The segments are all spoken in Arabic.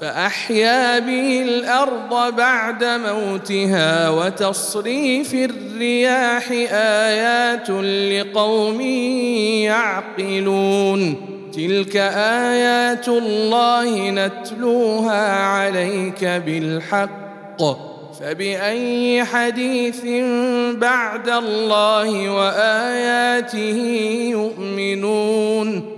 فأحيا به الأرض بعد موتها وتصريف الرياح آيات لقوم يعقلون. تلك آيات الله نتلوها عليك بالحق. فبأي حديث بعد الله وآياته يؤمنون.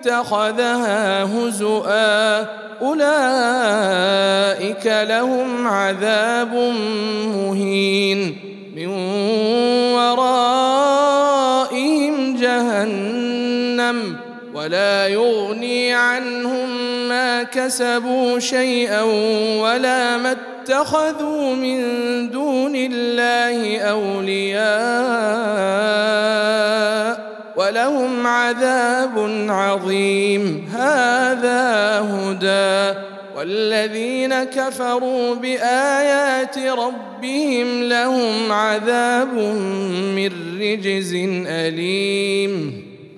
اتخذها هزؤا. أولئك لهم عذاب مهين. من ورائهم جهنم. ولا يغني عنهم ما كسبوا شيئا ولا ما اتخذوا من دون الله أولياء. ولهم عذاب عظيم. هذا هدى. والذين كفروا بآيات ربهم لهم عذاب من رجز أليم.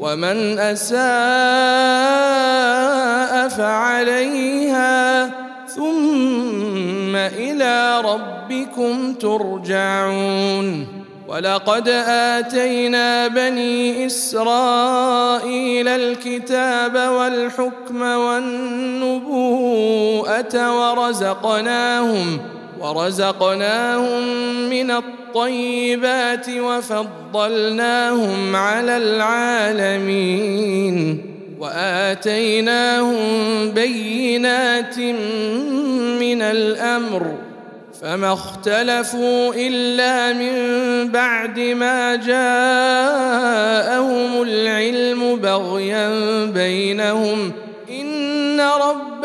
ومن أساء فعليها ثم إلى ربكم ترجعون. ولقد آتينا بني إسرائيل الكتاب والحكم والنبوءة ورزقناهم ورزقناهم من الطيبات وفضلناهم على العالمين وآتيناهم بينات من الأمر فما اختلفوا إلا من بعد ما جاءهم العلم بغيا بينهم إن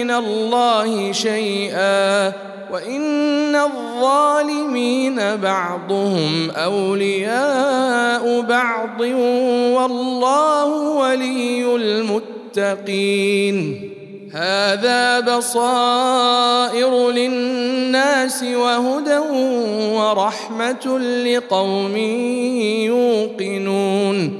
من الله شيئا وإن الظالمين بعضهم أولياء بعض والله ولي المتقين. هذا بصائر للناس وهدى ورحمة لقوم يوقنون.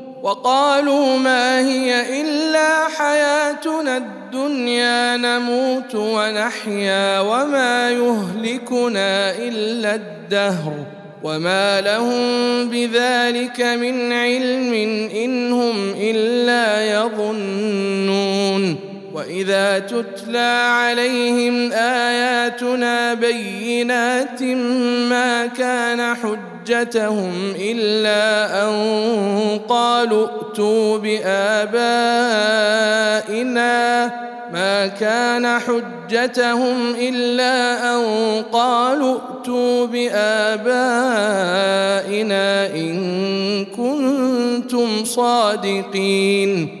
وقالوا ما هي إلا حياتنا الدنيا نموت ونحيا وما يهلكنا إلا الدهر. وما لهم بذلك من علم إن هم إلا يظنون. وإذا تتلى عليهم آياتنا بينات ما كان حجتهم إلا أن قالوا ائتوا بآبائنا ما كان حجتهم إلا أن قالوا ائتوا بآبائنا إن كنتم صادقين.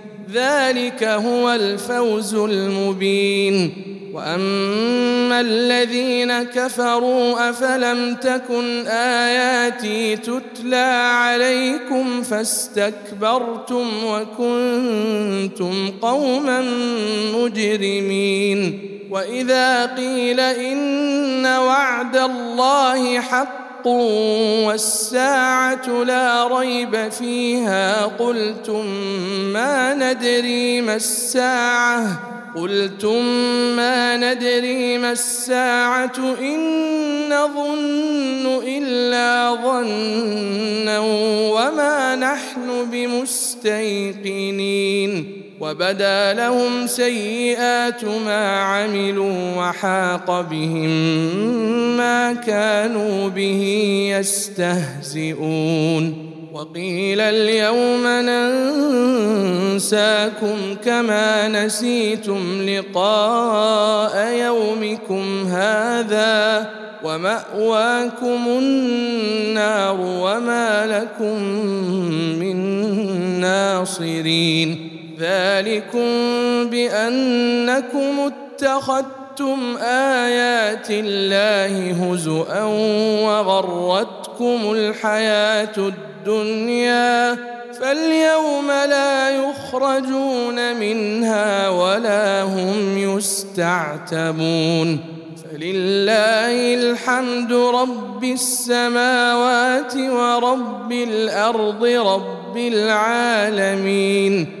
ذلك هو الفوز المبين. وأما الذين كفروا أفلم تكن آياتي تتلى عليكم فاستكبرتم وكنتم قوما مجرمين. وإذا قيل إن وعد الله حق والساعة لا ريب فيها. قلتم ما ندري ما الساعة. قلتم ما ندري ما الساعة. إن نظن إلا ظنا وما نحن بمستيقنين وبدا لهم سيئات ما عملوا وحاق بهم ما كانوا به يستهزئون وقيل اليوم ننساكم كما نسيتم لقاء يومكم هذا ومأواكم النار وما لكم من ناصرين. ذلكم بأنكم اتخذتم ايات الله هزءا وغرتكم الحياة الدنيا فاليوم لا يخرجون منها ولا هم يستعتبون ولله الحمد رب السماوات ورب الأرض رب العالمين